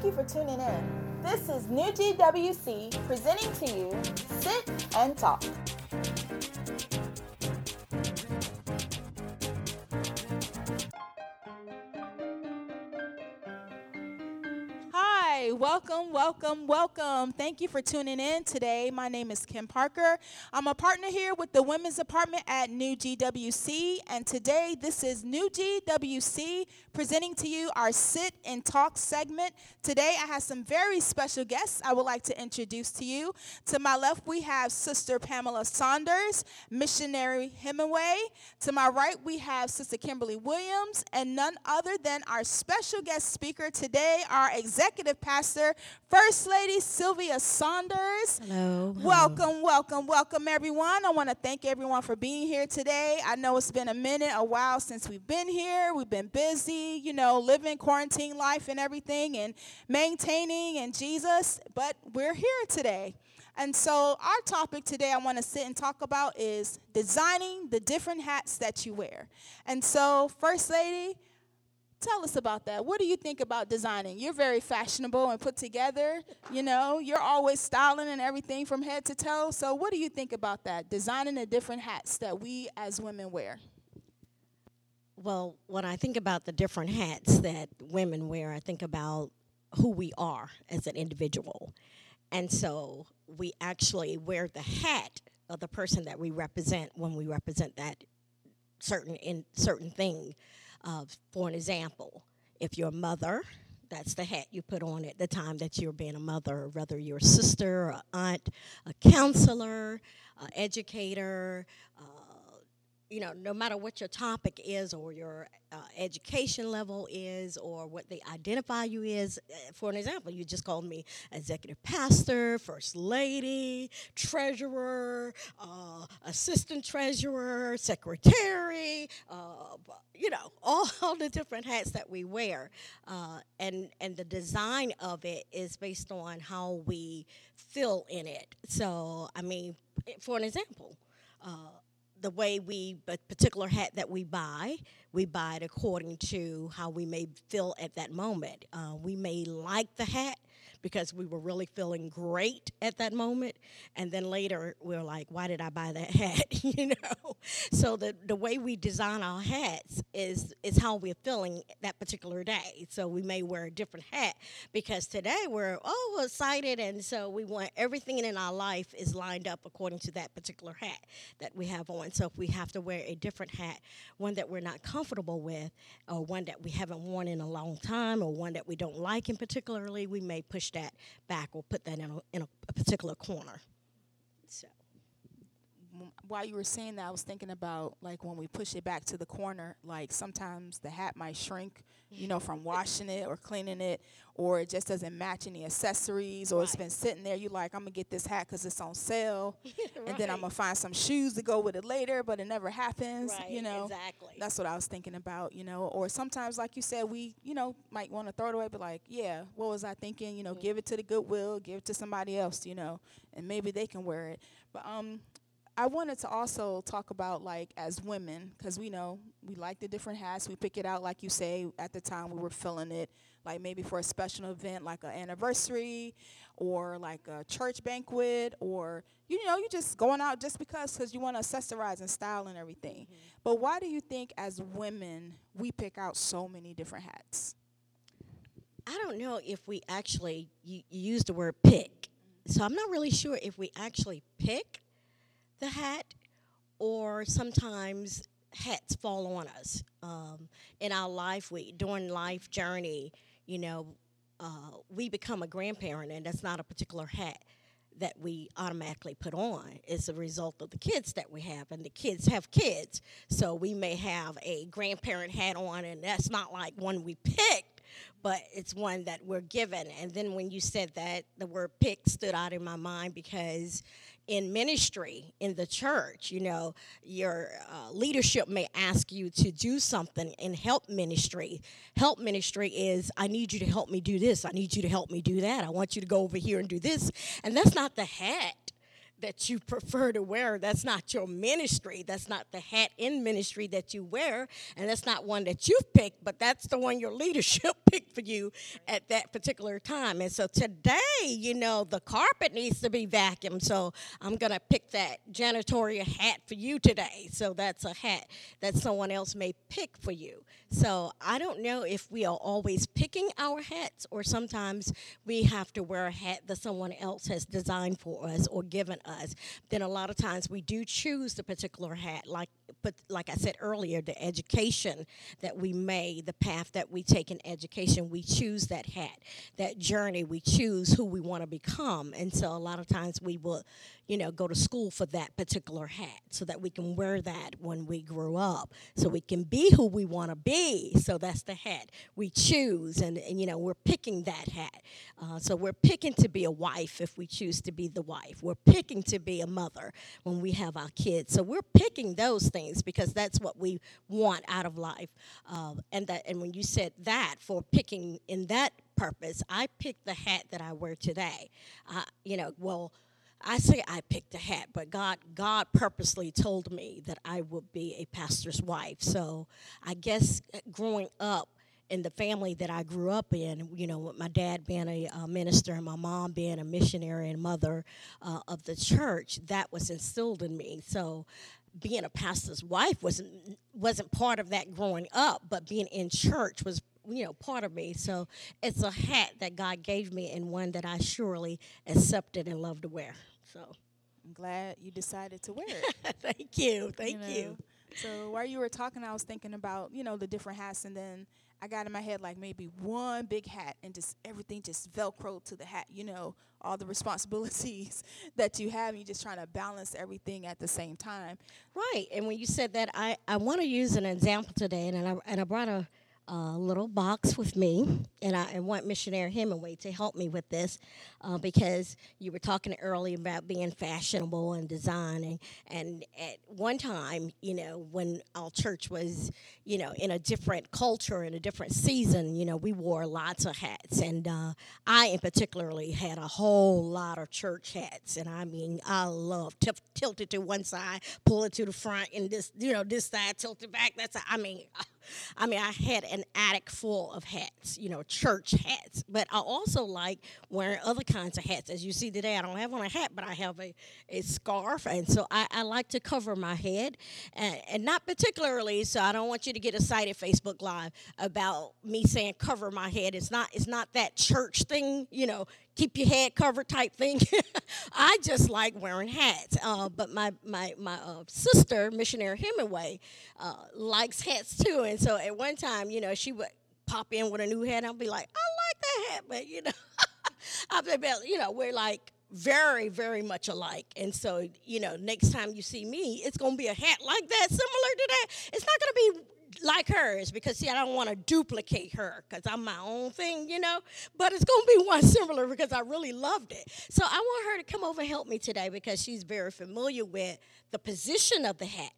Thank you for tuning in. This is New GWC presenting to you Sit and Talk. Welcome, welcome, welcome. Thank you for tuning in today. My name is Kim Parker. I'm a partner here with the Women's Department at New GWC, and today this is New GWC presenting to you our Sit and Talk segment. Today I have some very special guests I would like to introduce to you. To my left, we have Sister Pamela Saunders, Missionary Hemingway. To my right, we have Sister Kimberly Williams, and none other than our special guest speaker today, our executive pastor First Lady Sylvia Saunders. Hello. Welcome, welcome, welcome, everyone. I want to thank everyone for being here today. I know it's been a minute, a while since we've been here. We've been busy, you know, living quarantine life and everything and maintaining and Jesus, but we're here today. And so, our topic today I want to sit and talk about is designing the different hats that you wear. And so, First Lady, Tell us about that. What do you think about designing? You're very fashionable and put together. You know, you're always styling and everything from head to toe. So, what do you think about that? Designing the different hats that we as women wear. Well, when I think about the different hats that women wear, I think about who we are as an individual. And so we actually wear the hat of the person that we represent when we represent that certain in certain thing uh, for an example, if you're a mother, that's the hat you put on at the time that you're being a mother, whether you're a sister, a aunt, a counselor, an educator, uh, you know, no matter what your topic is or your uh, education level is or what they identify you is, uh, for an example, you just called me executive pastor, first lady, treasurer, uh, assistant treasurer, secretary, uh, you know, all, all, the different hats that we wear. Uh, and, and the design of it is based on how we fill in it. So, I mean, for an example, uh, the way we, a particular hat that we buy, we buy it according to how we may feel at that moment. Uh, we may like the hat because we were really feeling great at that moment. And then later we are like, why did I buy that hat? you know? So the, the way we design our hats is is how we're feeling that particular day. So we may wear a different hat because today we're oh excited and so we want everything in our life is lined up according to that particular hat that we have on. So if we have to wear a different hat, one that we're not comfortable with, or one that we haven't worn in a long time, or one that we don't like in particularly, we may push that back or put that in a, in a, a particular corner. While you were saying that, I was thinking about like when we push it back to the corner, like sometimes the hat might shrink, you know, from washing it or cleaning it, or it just doesn't match any accessories, or right. it's been sitting there. You like, I'm gonna get this hat because it's on sale, right. and then I'm gonna find some shoes to go with it later, but it never happens. Right, you know, exactly. That's what I was thinking about. You know, or sometimes, like you said, we, you know, might want to throw it away, but like, yeah, what was I thinking? You know, mm-hmm. give it to the Goodwill, give it to somebody else. You know, and maybe they can wear it. But um, I wanted to also talk about like as women because we know we like the different hats. We pick it out like you say at the time we were filling it, like maybe for a special event like an anniversary or like a church banquet or you know you just going out just because because you want to accessorize and style and everything. Mm-hmm. But why do you think as women we pick out so many different hats? I don't know if we actually you, you use the word pick, so I'm not really sure if we actually pick the hat, or sometimes hats fall on us um, in our life. We during life journey, you know, uh, we become a grandparent, and that's not a particular hat that we automatically put on. It's a result of the kids that we have, and the kids have kids. So we may have a grandparent hat on, and that's not like one we picked, but it's one that we're given. And then when you said that, the word pick stood out in my mind because in ministry in the church. You know, your uh, leadership may ask you to do something in help ministry. Help ministry is, I need you to help me do this. I need you to help me do that. I want you to go over here and do this. And that's not the hat that you prefer to wear. That's not your ministry. That's not the hat in ministry that you wear. And that's not one that you've picked, but that's the one your leadership picked for you at that particular time. And so today, you know, the carpet needs to be vacuumed. So I'm going to pick that janitorial hat for you today. So that's a hat that someone else may pick for you. So I don't know if we are always picking our hats or sometimes we have to wear a hat that someone else has designed for us or given us. Then a lot of times we do choose the particular hat. Like but like I said earlier, the education that we made, the path that we take in education, we choose that hat, that journey, we choose who we want to become. And so a lot of times we will, you know, go to school for that particular hat so that we can wear that when we grow up, so we can be who we want to be. So that's the hat we choose, and, and you know, we're picking that hat. Uh, so we're picking to be a wife if we choose to be the wife. We're picking to be a mother when we have our kids. So we're picking those things because that's what we want out of life. Uh, and that, and when you said that for picking in that purpose, I picked the hat that I wear today. Uh, you know, well. I say I picked a hat, but God God purposely told me that I would be a pastor's wife. So I guess uh, growing up in the family that I grew up in, you know, with my dad being a uh, minister and my mom being a missionary and mother uh, of the church, that was instilled in me. So being a pastor's wife wasn't wasn't part of that growing up, but being in church was you know part of me. So it's a hat that God gave me and one that I surely accepted and love to wear. So I'm glad you decided to wear it. Thank you. Thank you, know? you. So while you were talking, I was thinking about you know the different hats, and then I got in my head like maybe one big hat and just everything just velcro to the hat, you know, all the responsibilities that you have, and you're just trying to balance everything at the same time. Right. And when you said that, I, I want to use an example today, and I, and I brought a a little box with me, and I, want Missionary Hemingway to help me with this uh, because you were talking earlier about being fashionable and designing. And at one time, you know, when our church was, you know, in a different culture, in a different season, you know, we wore lots of hats. And uh, I, in particularly, had a whole lot of church hats. And I mean, I love t- it to one side, pull it to the front, and this, you know, this side tilted back. That's, I mean, I mean, I had an attic full of hats, you know, church hats. But I also like wearing other kinds of hats. As you see today, I don't have on a hat, but I have a, a scarf. And so I, I like to cover my head. And, and not particularly, so I don't want you to get excited Facebook Live about me saying cover my head. It's not it's not that church thing, you know, keep your head covered type thing. I just like wearing hats. Uh, but my my my uh, sister, missionary Hemingway, uh, likes hats too. And so at one time, you know, she would pop in with a new hat. I'll be like, I like that hat, but you know, I'll be, you know, we're like very very much alike and so you know next time you see me it's going to be a hat like that similar to that it's not going to be like hers because see, I don't want to duplicate her because I'm my own thing, you know. But it's gonna be one similar because I really loved it. So I want her to come over and help me today because she's very familiar with the position of the hats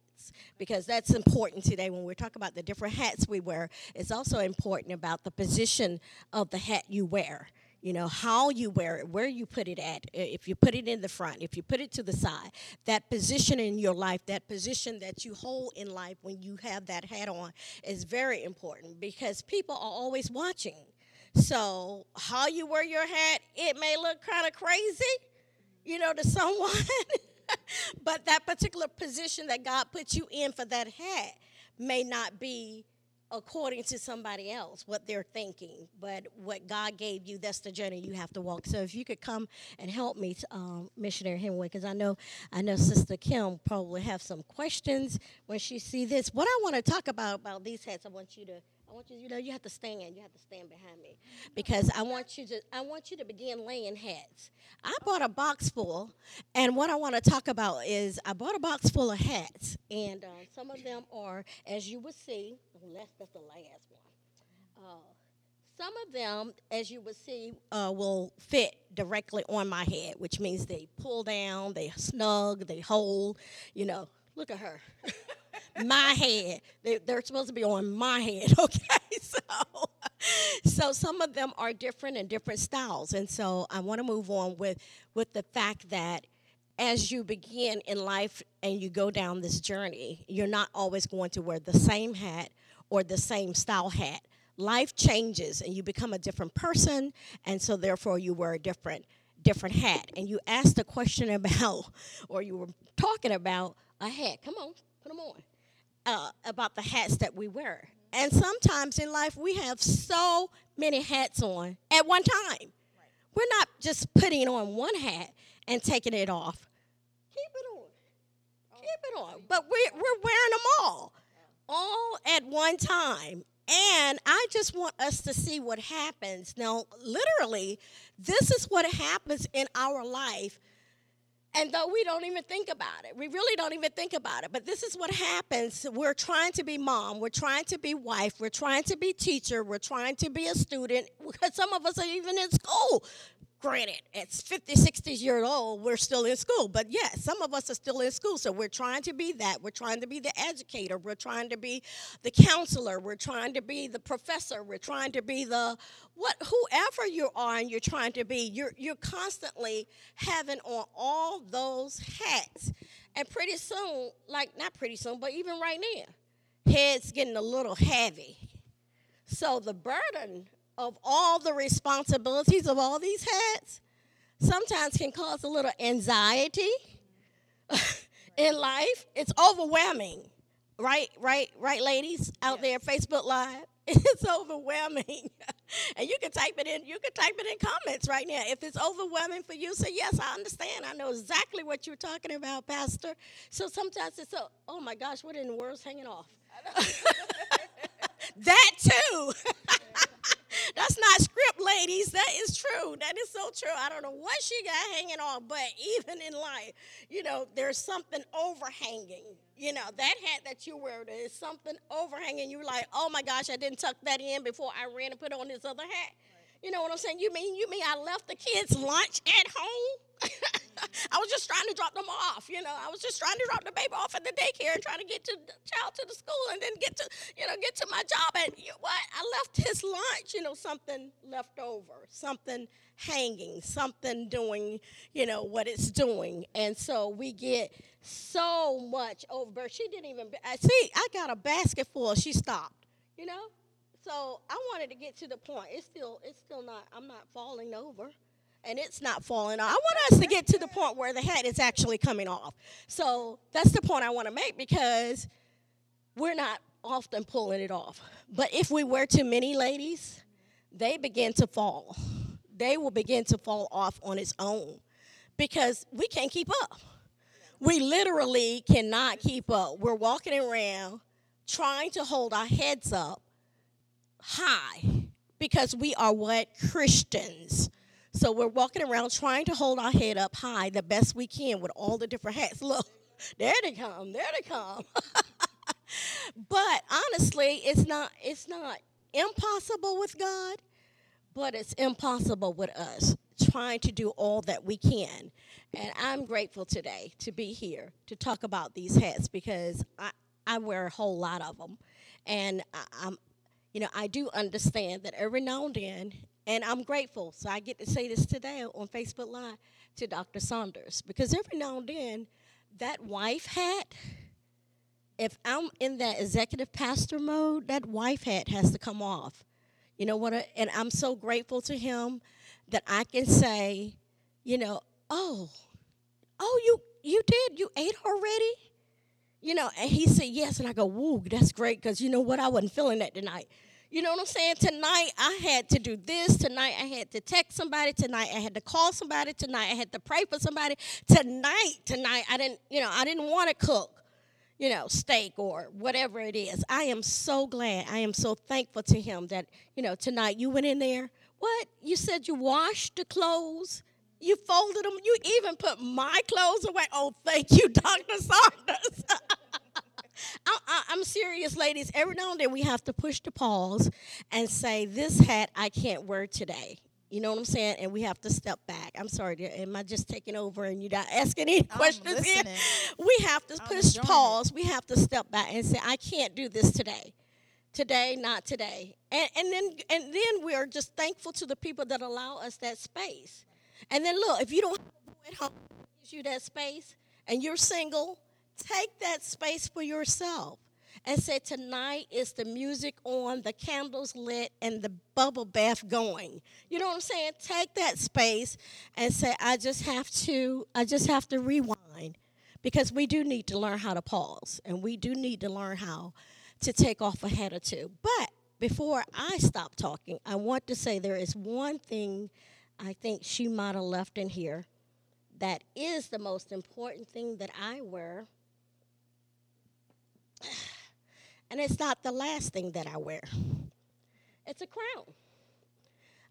because that's important today when we're talking about the different hats we wear. It's also important about the position of the hat you wear you know how you wear it where you put it at if you put it in the front if you put it to the side that position in your life that position that you hold in life when you have that hat on is very important because people are always watching. So how you wear your hat it may look kind of crazy you know to someone but that particular position that god put you in for that hat may not be according to somebody else what they're thinking but what god gave you that's the journey you have to walk. So if you could come and help me um, missionary hemingway because i know i know sister kim probably have some questions when she see this. What i want to talk about about these hats i want you to I want you, you know, you have to stand. You have to stand behind me because I want you to. I want you to begin laying hats. I bought a box full, and what I want to talk about is I bought a box full of hats, and uh, some of them are, as you will see, unless that's the last one. Uh, some of them, as you will see, uh, will fit directly on my head, which means they pull down, they snug, they hold. You know, look at her. my head. They, are supposed to be on my head, okay? So, so some of them are different and different styles, and so I want to move on with with the fact that as you begin in life and you go down this journey, you're not always going to wear the same hat or the same style hat. Life changes and you become a different person, and so therefore you wear a different different hat. And you asked a question about, or you were talking about a hat. Come on, put them on. Uh, about the hats that we wear. And sometimes in life we have so many hats on at one time. We're not just putting on one hat and taking it off. Keep it on. Keep it on. But we're, we're wearing them all, all at one time. And I just want us to see what happens. Now, literally, this is what happens in our life. And though we don't even think about it, we really don't even think about it. But this is what happens. We're trying to be mom, we're trying to be wife, we're trying to be teacher, we're trying to be a student, because some of us are even in school granted, at 50, 60 years old, we're still in school. But yes, some of us are still in school. So we're trying to be that. We're trying to be the educator. We're trying to be the counselor. We're trying to be the professor. We're trying to be the what whoever you are and you're trying to be, you're you're constantly having on all those hats. And pretty soon, like not pretty soon, but even right now, heads getting a little heavy. So the burden of all the responsibilities of all these hats sometimes can cause a little anxiety in life. It's overwhelming. Right, right, right, ladies out there, Facebook Live. It's overwhelming. and you can type it in, you can type it in comments right now. If it's overwhelming for you, say, Yes, I understand. I know exactly what you're talking about, Pastor. So sometimes it's so, oh my gosh, what in the world's hanging off? that too. That's not script, ladies. That is true. That is so true. I don't know what she got hanging on, but even in life, you know, there's something overhanging. You know, that hat that you wear, there's something overhanging. You're like, oh my gosh, I didn't tuck that in before I ran and put on this other hat. You know what I'm saying? You mean you mean I left the kids lunch at home? I was just trying to drop them off, you know. I was just trying to drop the baby off at the daycare and trying to get to the child to the school and then get to, you know, get to my job. And you know what? I left his lunch, you know, something left over, something hanging, something doing, you know, what it's doing. And so we get so much over. She didn't even, I see, I got a basket full. She stopped, you know. So I wanted to get to the point. It's still, it's still not, I'm not falling over and it's not falling off. I want us to get to the point where the hat is actually coming off. So that's the point I want to make because we're not often pulling it off. But if we wear too many ladies, they begin to fall. They will begin to fall off on its own because we can't keep up. We literally cannot keep up. We're walking around trying to hold our heads up high because we are what? Christians. So we're walking around trying to hold our head up high the best we can with all the different hats. Look, there they come, there they come. but honestly, it's not it's not impossible with God, but it's impossible with us trying to do all that we can. And I'm grateful today to be here to talk about these hats because I, I wear a whole lot of them. And I, I'm, you know, I do understand that every now and then and I'm grateful. So I get to say this today on Facebook Live to Dr. Saunders because every now and then, that wife hat, if I'm in that executive pastor mode, that wife hat has to come off. You know what? And I'm so grateful to him that I can say, you know, oh, oh, you you did, you ate already. You know, and he said yes, and I go, woo, that's great, because you know what? I wasn't feeling that tonight. You know what I'm saying? Tonight I had to do this. Tonight I had to text somebody. Tonight I had to call somebody. Tonight I had to pray for somebody. Tonight, tonight I didn't, you know, I didn't want to cook, you know, steak or whatever it is. I am so glad. I am so thankful to him that, you know, tonight you went in there. What? You said you washed the clothes. You folded them. You even put my clothes away. Oh, thank you, Dr. Saunders. I, am serious, ladies. Every now and then we have to push the pause and say, This hat I can't wear today. You know what I'm saying? And we have to step back. I'm sorry, am I just taking over and you're not asking any questions here? We have to push pause. It. We have to step back and say, I can't do this today. Today, not today. And, and then and then we're just thankful to the people that allow us that space. And then look, if you don't at home, gives you that space and you're single, take that space for yourself and say, Tonight is the music on, the candles lit, and the bubble bath going. You know what I'm saying? Take that space and say, I just have to, I just have to rewind. Because we do need to learn how to pause and we do need to learn how to take off a head or two. But before I stop talking, I want to say there is one thing I think she might have left in here that is the most important thing that I wear. And it's not the last thing that I wear, it's a crown.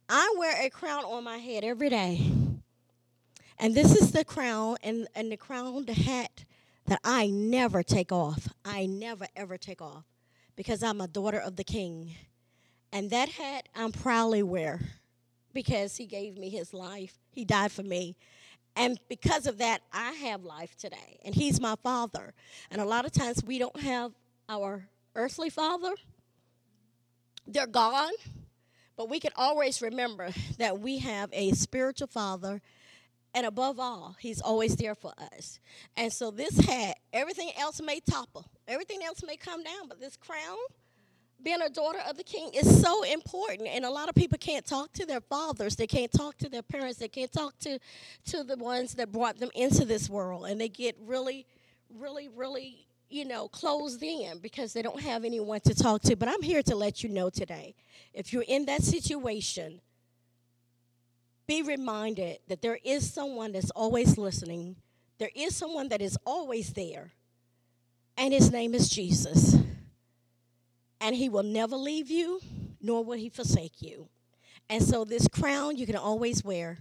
I wear a crown on my head every day. And this is the crown and, and the crown, the hat that I never take off. I never, ever take off because I'm a daughter of the king. And that hat I'm proudly wear because he gave me his life. He died for me. And because of that, I have life today. And he's my father. And a lot of times we don't have our earthly father, they're gone. But we can always remember that we have a spiritual father, and above all, he's always there for us. And so, this hat, everything else may topple, everything else may come down, but this crown, being a daughter of the king, is so important. And a lot of people can't talk to their fathers, they can't talk to their parents, they can't talk to, to the ones that brought them into this world. And they get really, really, really you know, closed in because they don't have anyone to talk to. But I'm here to let you know today if you're in that situation, be reminded that there is someone that's always listening, there is someone that is always there, and his name is Jesus. And he will never leave you, nor will he forsake you. And so, this crown you can always wear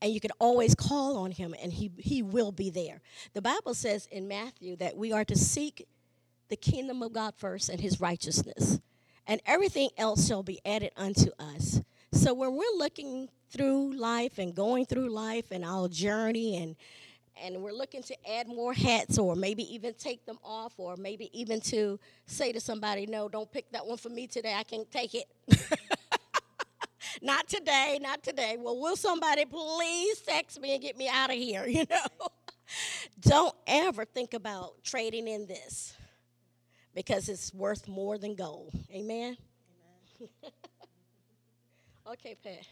and you can always call on him and he, he will be there the bible says in matthew that we are to seek the kingdom of god first and his righteousness and everything else shall be added unto us so when we're looking through life and going through life and our journey and and we're looking to add more hats or maybe even take them off or maybe even to say to somebody no don't pick that one for me today i can't take it not today, not today. Well, will somebody please text me and get me out of here, you know? Don't ever think about trading in this because it's worth more than gold. Amen? Amen. okay, Pat.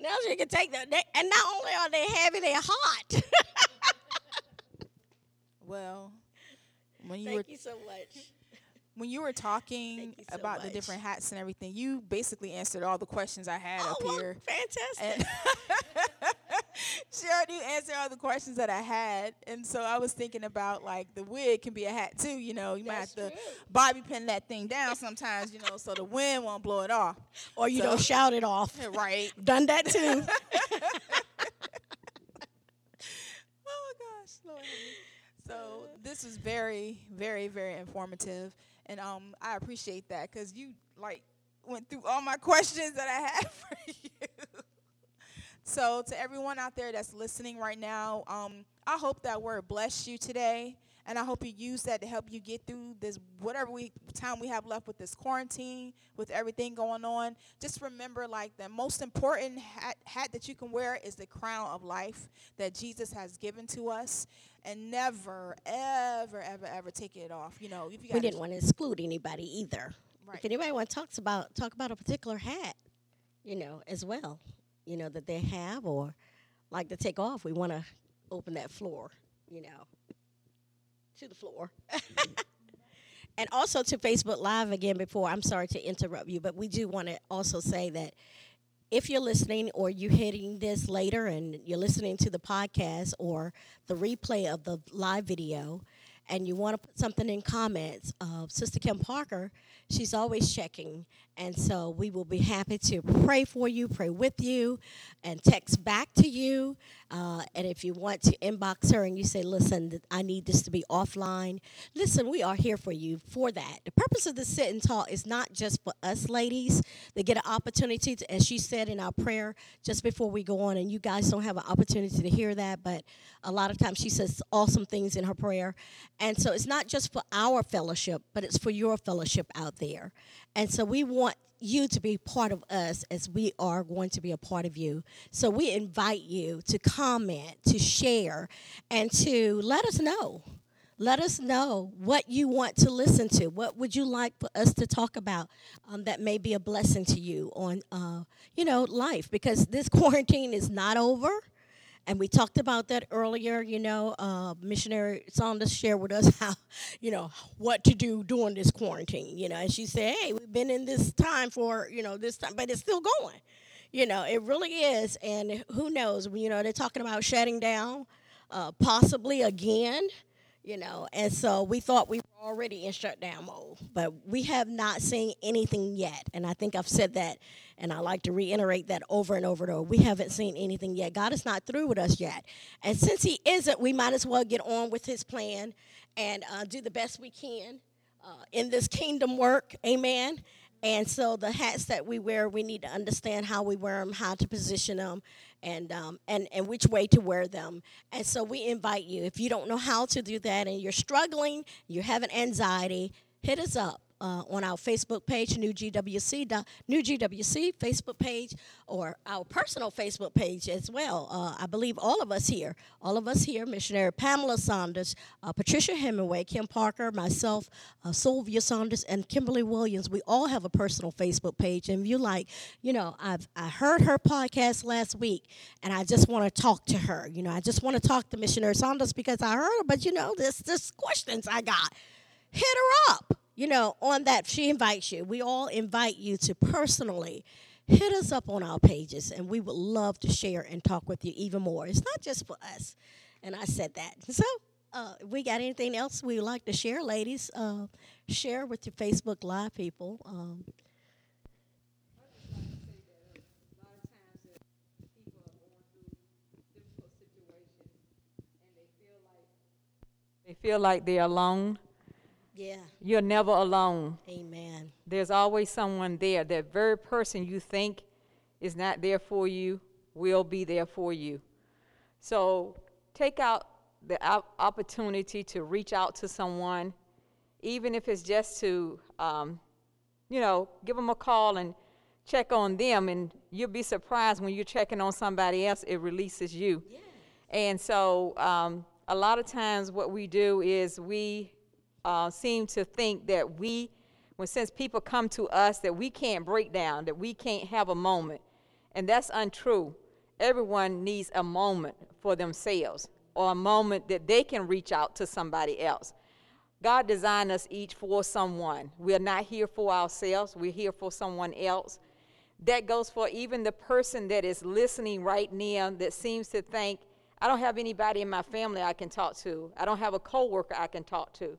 Now she can take that. And not only are they heavy, they're hot. well, when you Thank were you so much when you were talking so about much. the different hats and everything, you basically answered all the questions I had oh, up well, here. fantastic. And she already answered all the questions that I had, and so I was thinking about like the wig can be a hat too. You know, you That's might have to true. bobby pin that thing down sometimes. You know, so the wind won't blow it off. or you So- don't shout it off. Right. Done that too. Oh my gosh, Lord. So this was very, very, very informative, and um, I appreciate that because you like went through all my questions that I had for you. So to everyone out there that's listening right now, um, I hope that word blessed you today, and I hope you use that to help you get through this whatever we time we have left with this quarantine, with everything going on. Just remember, like the most important hat, hat that you can wear is the crown of life that Jesus has given to us, and never, ever, ever, ever take it off. You know, if you we didn't want to exclude anybody either. Right. If anybody want to talk about talk about a particular hat, you know, as well, you know that they have or like to take off, we want to open that floor, you know, to the floor. and also to Facebook Live again before I'm sorry to interrupt you, but we do want to also say that if you're listening or you're hitting this later and you're listening to the podcast or the replay of the live video and you want to put something in comments of Sister Kim Parker, she's always checking. And so we will be happy to pray for you, pray with you, and text back to you. Uh, and if you want to inbox her and you say, listen, I need this to be offline, listen, we are here for you for that. The purpose of the sit and talk is not just for us ladies to get an opportunity to, as she said in our prayer just before we go on, and you guys don't have an opportunity to hear that, but a lot of times she says awesome things in her prayer. And so it's not just for our fellowship, but it's for your fellowship out there. And so we want you to be part of us as we are going to be a part of you. So we invite you to comment, to share, and to let us know. Let us know what you want to listen to. What would you like for us to talk about um, that may be a blessing to you on, uh, you know, life? Because this quarantine is not over. And we talked about that earlier. You know, uh, missionary Saunders shared with us how, you know, what to do during this quarantine. You know, and she said, "Hey, we've been in this time for you know this time, but it's still going. You know, it really is. And who knows? You know, they're talking about shutting down, uh, possibly again you know and so we thought we were already in shutdown mode but we have not seen anything yet. And i think i've said that and i like to reiterate that over and over and over. We haven't seen anything yet. God is not through with us yet. And since he isn't we might as well get on with his plan and uh, do the best we can uh, in this kingdom work. Amen and so the hats that we wear, we need to understand how we wear them, how to position them, and um, and and which way to wear them. And so we invite you. If you don't know how to do that, and you're struggling, you're having anxiety, hit us up uh, on our Facebook page, New GWC, New GWC Facebook page, or our personal Facebook page as well. Uh, I believe all of us here, all of us here, Missionary Pamela Saunders, uh, Patricia Hemingway, Kim Parker, myself, uh, Sylvia Saunders, and Kimberly Williams, we all have a personal Facebook page. And you like, you know, I've I heard her podcast last week, and I just want to talk to her. You know, I just want to talk to Missionary Saunders because I heard her, but you know, this there's questions I got. Hit her up you know, on that, she invites you. We all invite you to personally hit us up on our pages, and we would love to share and talk with you even more. It's not just for us. And I said that. So, uh, we got anything else we would like to share, ladies? Uh, share with your Facebook Live people. Um, they feel like they're alone yeah. You're never alone. Amen. There's always someone there. That very person you think is not there for you will be there for you. So take out the opportunity to reach out to someone, even if it's just to, um, you know, give them a call and check on them. And you'll be surprised when you're checking on somebody else, it releases you. Yeah. And so um, a lot of times what we do is we uh, seem to think that we, when since people come to us, that we can't break down, that we can't have a moment. And that's untrue. Everyone needs a moment for themselves or a moment that they can reach out to somebody else. God designed us each for someone. We are not here for ourselves, we're here for someone else. That goes for even the person that is listening right now that seems to think, I don't have anybody in my family I can talk to. I don't have a coworker I can talk to.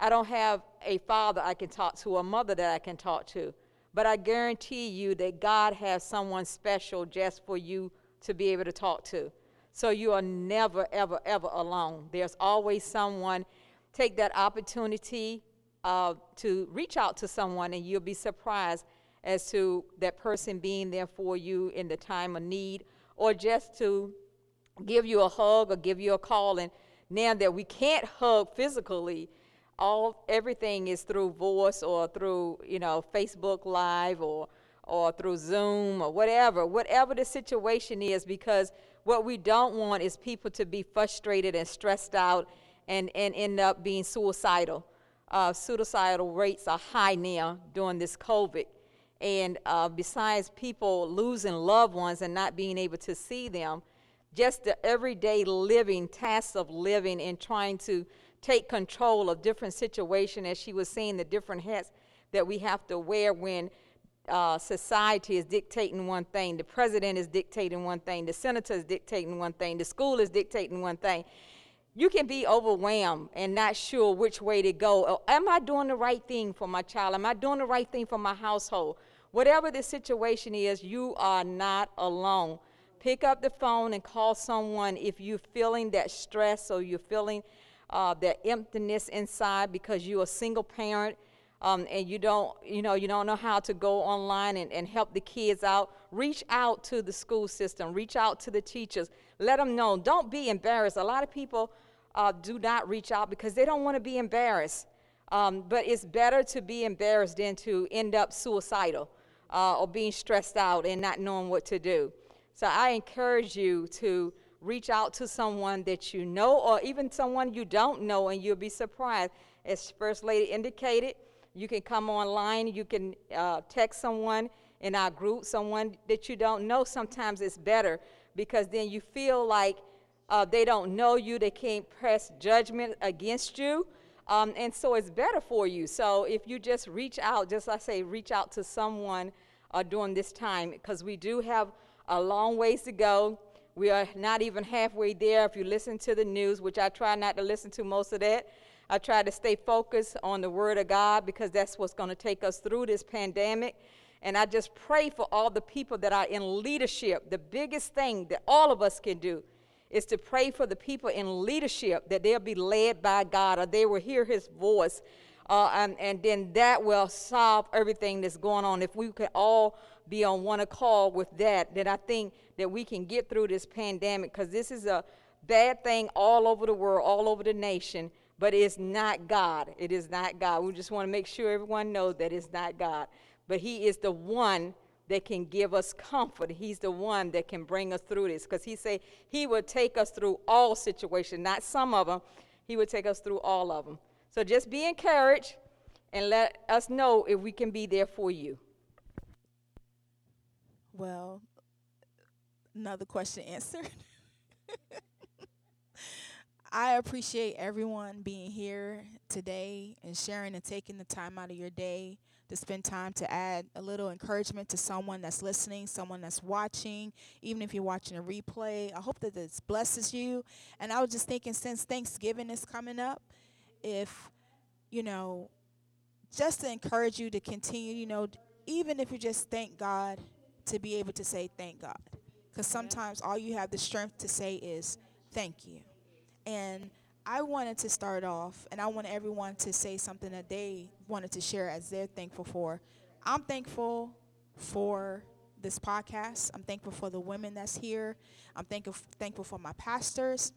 I don't have a father I can talk to, a mother that I can talk to. But I guarantee you that God has someone special just for you to be able to talk to. So you are never, ever, ever alone. There's always someone. Take that opportunity uh, to reach out to someone, and you'll be surprised as to that person being there for you in the time of need, or just to give you a hug or give you a call. And now that we can't hug physically, all everything is through voice or through you know Facebook Live or or through Zoom or whatever, whatever the situation is, because what we don't want is people to be frustrated and stressed out and, and end up being suicidal. Uh, suicidal rates are high now during this COVID. And uh, besides people losing loved ones and not being able to see them, just the everyday living, tasks of living and trying to take control of different situations as she was saying the different hats that we have to wear when uh, society is dictating one thing, the president is dictating one thing, the senator is dictating one thing, the school is dictating one thing. You can be overwhelmed and not sure which way to go. Oh, am I doing the right thing for my child? Am I doing the right thing for my household? Whatever the situation is, you are not alone. Pick up the phone and call someone if you're feeling that stress or you're feeling uh, that emptiness inside because you're a single parent um, and you don't, you know, you don't know how to go online and, and help the kids out, reach out to the school system, reach out to the teachers, let them know. Don't be embarrassed. A lot of people uh, do not reach out because they don't want to be embarrassed. Um, but it's better to be embarrassed than to end up suicidal. uh, or being stressed out and not knowing what to do. So I encourage you to reach out to someone that you know or even someone you don't know, and you'll be surprised. As First Lady indicated, you can come online, you can uh, text someone in our group, someone that you don't know. Sometimes it's better because then you feel like uh, they don't know you, they can't press judgment against you. Um, and so it's better for you. So if you just reach out, just I say, reach out to someone uh, during this time, because we do have a long ways to go. We are not even halfway there. If you listen to the news, which I try not to listen to most of that, I try to stay focused on the Word of God because that's what's going to take us through this pandemic. And I just pray for all the people that are in leadership. The biggest thing that all of us can do is to pray for the people in leadership that they'll be led by God or they will hear His voice. Uh, and, and then that will solve everything that's going on. If we could all be on one accord with that, then I think that we can get through this pandemic because this is a bad thing all over the world, all over the nation, but it's not God. It is not God. We just want to make sure everyone knows that it's not God. But He is the one that can give us comfort. He's the one that can bring us through this because he said he would take us through all situations, not some of them. He would take us through all of them. So just be encouraged and let us know if we can be there for you. Well, another question answered. I appreciate everyone being here today and sharing and taking the time out of your day to spend time to add a little encouragement to someone that's listening, someone that's watching, even if you're watching a replay. I hope that this blesses you. And I was just thinking, since Thanksgiving is coming up, if, you know, just to encourage you to continue, you know, even if you just thank God, to be able to say thank God. Because sometimes all you have the strength to say is thank you. And I wanted to start off, and I want everyone to say something that they wanted to share as they're thankful for. I'm thankful for this podcast. I'm thankful for the women that's here. I'm thankful thankful for my pastors.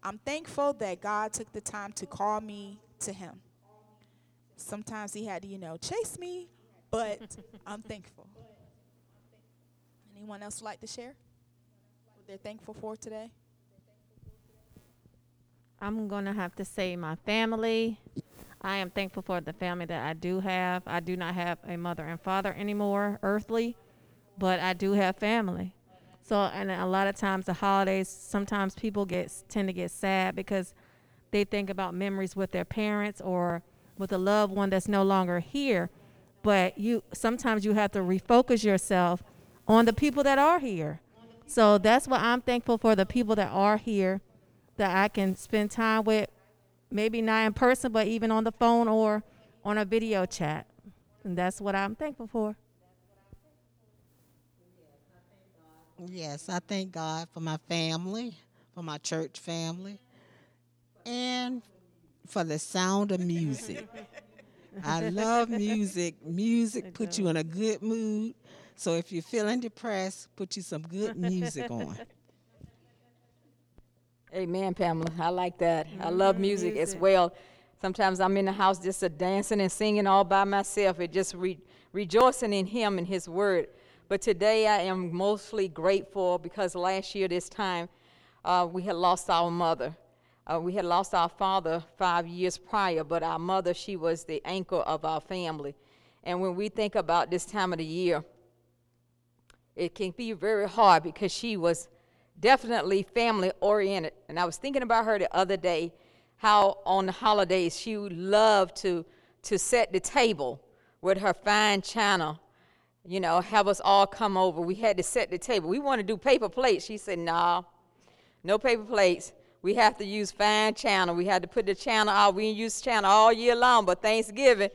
I'm thankful that God took the time to call me to Him. Sometimes He had to, you know, chase me, but I'm thankful. Anyone else like to share they're thankful for today? I'm going to have to say my family. I am thankful for the family that I do have. I do not have a mother and father anymore, earthly, but I do have family. So, and a lot of times the holidays, sometimes people get tend to get sad because they think about memories with their parents or with a loved one that's no longer here. But you sometimes you have to refocus yourself on the people that are here. So that's what I'm thankful for the people that are here that I can spend time with, maybe not in person, but even on the phone or on a video chat. And that's what I'm thankful for. Yes, I thank God for my family, for my church family, and for the sound of music. I love music. Music puts you in a good mood. So if you're feeling depressed, put you some good music on. Amen, Pamela. I like that. I love music, as well. Sometimes I'm in the house just a dancing and singing all by myself. and just re- rejoicing in Him and His Word. But today I am mostly grateful because last year this time uh, we had lost our mother. Uh, we had lost our father five years prior, but our mother, she was the anchor of our family. And when we think about this time of the year, it can be very hard because she was definitely family oriented. And I was thinking about her the other day, how on the holidays she loved to to set the table with her fine china, you know, have us all come over. We had to set the table. We want to do paper plates. She said, "No, nah, no paper plates. We have to use fine china. We had to put the china out. We use china all year long, but Thanksgiving,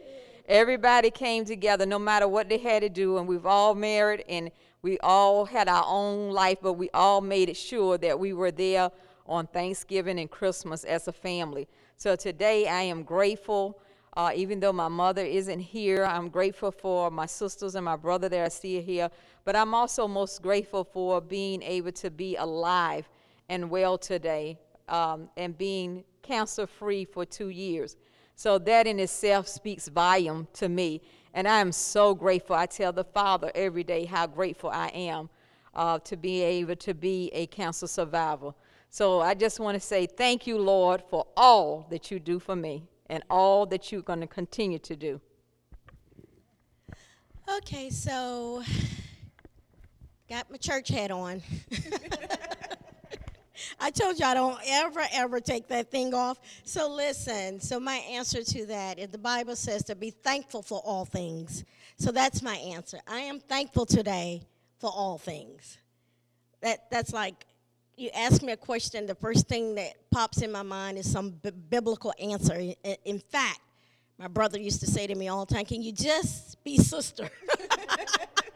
everybody came together, no matter what they had to do, and we've all married and we all had our own life, but we all made it sure that we were there on Thanksgiving and Christmas as a family. So today I am grateful. Uh, even though my mother isn't here, I'm grateful for my sisters and my brother that are still here. But I'm also most grateful for being able to be alive and well today um, and being cancer free for two years. So that in itself speaks volume to me. And I am so grateful. I tell the Father every day how grateful I am uh, to be able to be a cancer survivor. So I just want to say thank you, Lord, for all that you do for me and all that you're going to continue to do. Okay, so got my church hat on. I told you I don't ever, ever take that thing off. So listen, so my answer to that is the Bible says to be thankful for all things. So that's my answer. I am thankful today for all things. That that's like you ask me a question, the first thing that pops in my mind is some b- biblical answer. In, in fact, my brother used to say to me all the time, "Can you just be sister?"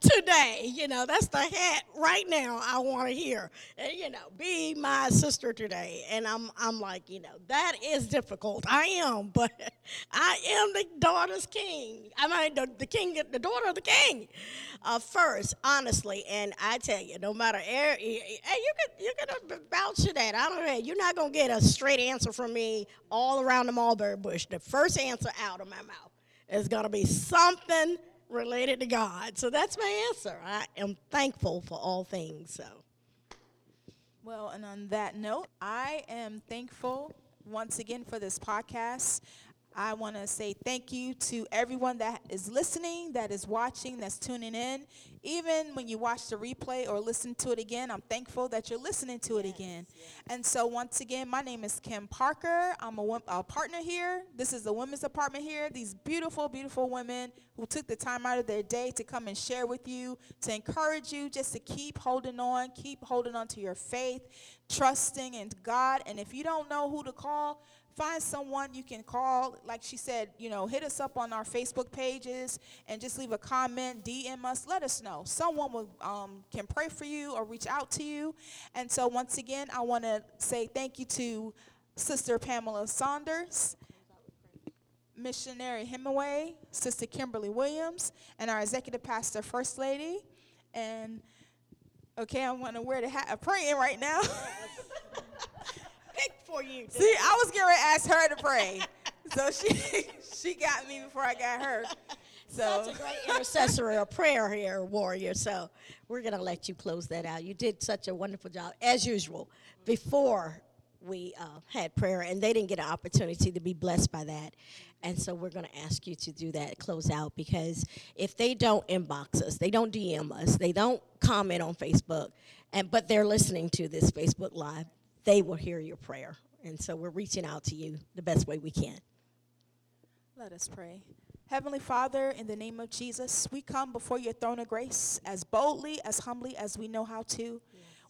today. You know, that's the hat right now I want to hear. And, you know, be my sister today. And I'm, I'm like, you know, that is difficult. I am, but I am the daughter's king. I mean, the, the king, the daughter of the king. Uh, first, honestly, and I tell you, no matter, hey, you can you can vouch to that. I don't know. You're not gonna get a straight answer from me all around the mulberry bush. The first answer out of my mouth is gonna be something related to God. So that's my answer. I am thankful for all things. So. Well, and on that note, I am thankful once again for this podcast. I want to say thank you to everyone that is listening, that is watching, that's tuning in. Even when you watch the replay or listen to it again, I'm thankful that you're listening to it again. And so, once again, my name is Kim Parker. I'm a, a partner here. This is the women's apartment here. These beautiful, beautiful women who took the time out of their day to come and share with you, to encourage you just to keep holding on, keep holding on to your faith, trusting in God. And if you don't know who to call, find someone you can call like she said you know hit us up on our facebook pages and just leave a comment dm us let us know. Someone will, um, can pray for you or reach out to you. And so once again i want to say thank you to sister pamela saunders missionary hemingway sister kimberly williams and our executive pastor first lady. And okay i'm to wear the hat of praying right now for you. See, I was going to ask her to pray. so she she got me before I got her. So such a great intercessor, a prayer here, warrior. So we're gonna let you close that out. You did such a wonderful job, as usual. Before we uh, had prayer, and they didn't get an opportunity to be blessed by that. And so we're going to ask you to do that, close out, because if they don't inbox us, they don't DM us, they don't comment on Facebook, and but they're listening to this Facebook Live, they will hear your prayer. And so we're reaching out to you the best way we can. Let us pray. Heavenly Father, in the name of Jesus, we come before your throne of grace as boldly, as humbly as we know how to.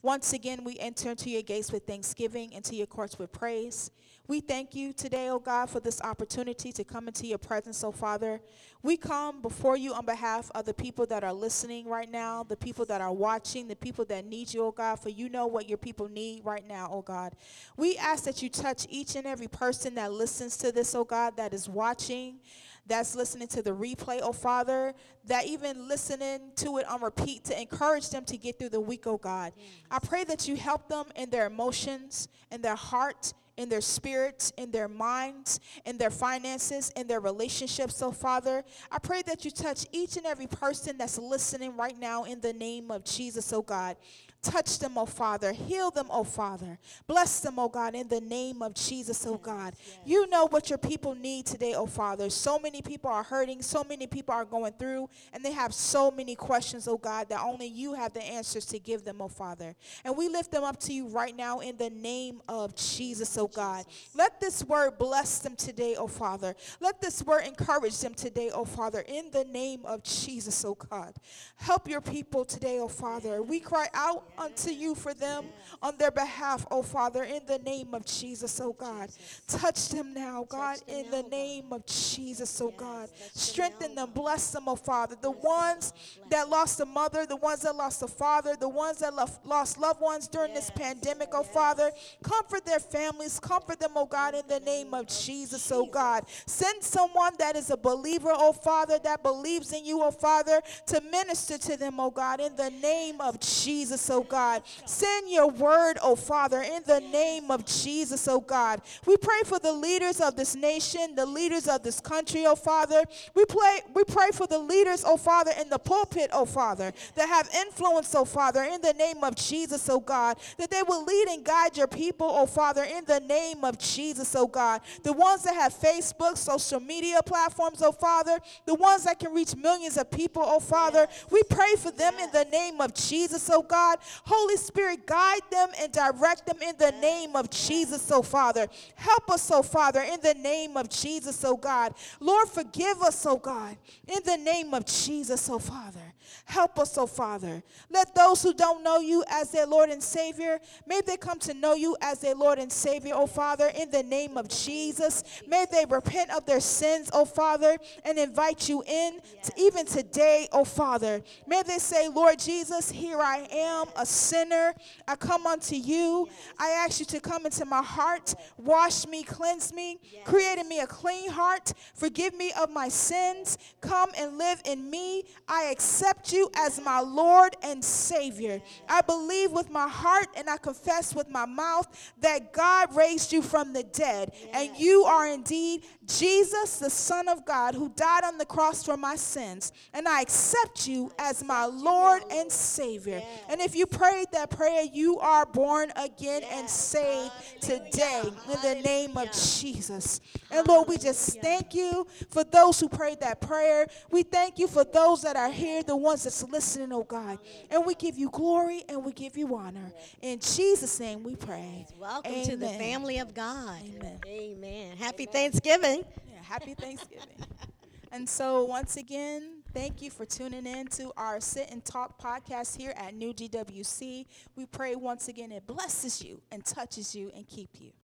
Once again, we enter into your gates with thanksgiving, into your courts with praise. We thank you today, O oh God, for this opportunity to come into your presence, O oh Father. We come before you on behalf of the people that are listening right now, the people that are watching, the people that need you, O oh God, for you know what your people need right now, O God. We ask that you touch each and every person that listens to this, O God, that is watching that's listening to the replay, oh Father, that even listening to it on repeat to encourage them to get through the week, oh God. Yes. I pray that you help them in their emotions, in their heart, in their spirits, in their minds, in their finances, in their relationships, oh Father. I pray that you touch each and every person that's listening right now in the name of Jesus, oh God. Touch them, oh Father. Heal them, oh Father. Bless them, oh God, in the name of Jesus, oh God. Yes. You know what your people need today, oh Father. So many people are hurting, so many people are going through, and they have so many questions, oh God, that only you have the answers to give them, oh Father. And we lift them up to you right now in the name of Jesus, oh God. Let this word bless them today, oh Father. Let this word encourage them today, oh Father, in the name of Jesus, oh God. Help your people today, oh Father. We cry out unto you for them on their behalf, oh Father, in the name of Jesus, oh God. Touch them now, God, in the name of Jesus, oh God. Strengthen them, bless them, oh Father. The ones that lost a mother, the ones that lost a father, the ones that lost loved ones during this pandemic, oh Father. Comfort their families. Comfort them, oh God, in the name of Jesus, oh God. Send someone that is a believer, oh Father, that believes in you, oh Father, to minister to them, oh God, in the name of Jesus, oh God. Send your word, oh Father, in the name of Jesus, oh God. We pray for the leaders of this nation, the leaders of this country, oh Father. We pray, we pray for the leaders, oh Father, in the pulpit, oh Father, that have influence, oh Father, in the name of Jesus, oh God, that they will lead and guide your people, oh Father, in the name of Jesus, oh God. The ones that have Facebook, social media platforms, oh Father, the ones that can reach millions of people, oh Father, we pray for them in the name of Jesus, oh God. Holy Spirit, guide them and direct them in the name of Jesus, oh Father. Help us, oh Father, in the name of Jesus, oh God. Lord, forgive us, oh God, in the name of Jesus, oh Father. Help us, oh Father. Let those who don't know you as their Lord and Savior, may they come to know you as their Lord and Savior, oh Father, in the name of Jesus. May they repent of their sins, oh Father, and invite you in to even today, oh Father. May they say, Lord Jesus, here I am, a sinner. I come unto you. I ask you to come into my heart, wash me, cleanse me, create in me a clean heart, forgive me of my sins, come and live in me. I accept you as my Lord and Savior. I believe with my heart and I confess with my mouth that God raised you from the dead, and you are indeed Jesus, the Son of God, who died on the cross for my sins. And I accept you as my Lord and Savior. And if you prayed that prayer, you are born again and saved today in the name of Jesus. And Lord, we just thank you for those who prayed that prayer. We thank you for those that are here, the ones that's listening, oh God. And we give you glory and we give you honor. In Jesus' name we pray. Welcome to the family of God. Amen. Amen. Happy Thanksgiving. Yeah, happy Thanksgiving. and so, once again, thank you for tuning in to our Sit and Talk podcast here at New GWC. We pray once again it blesses you and touches you and keep you.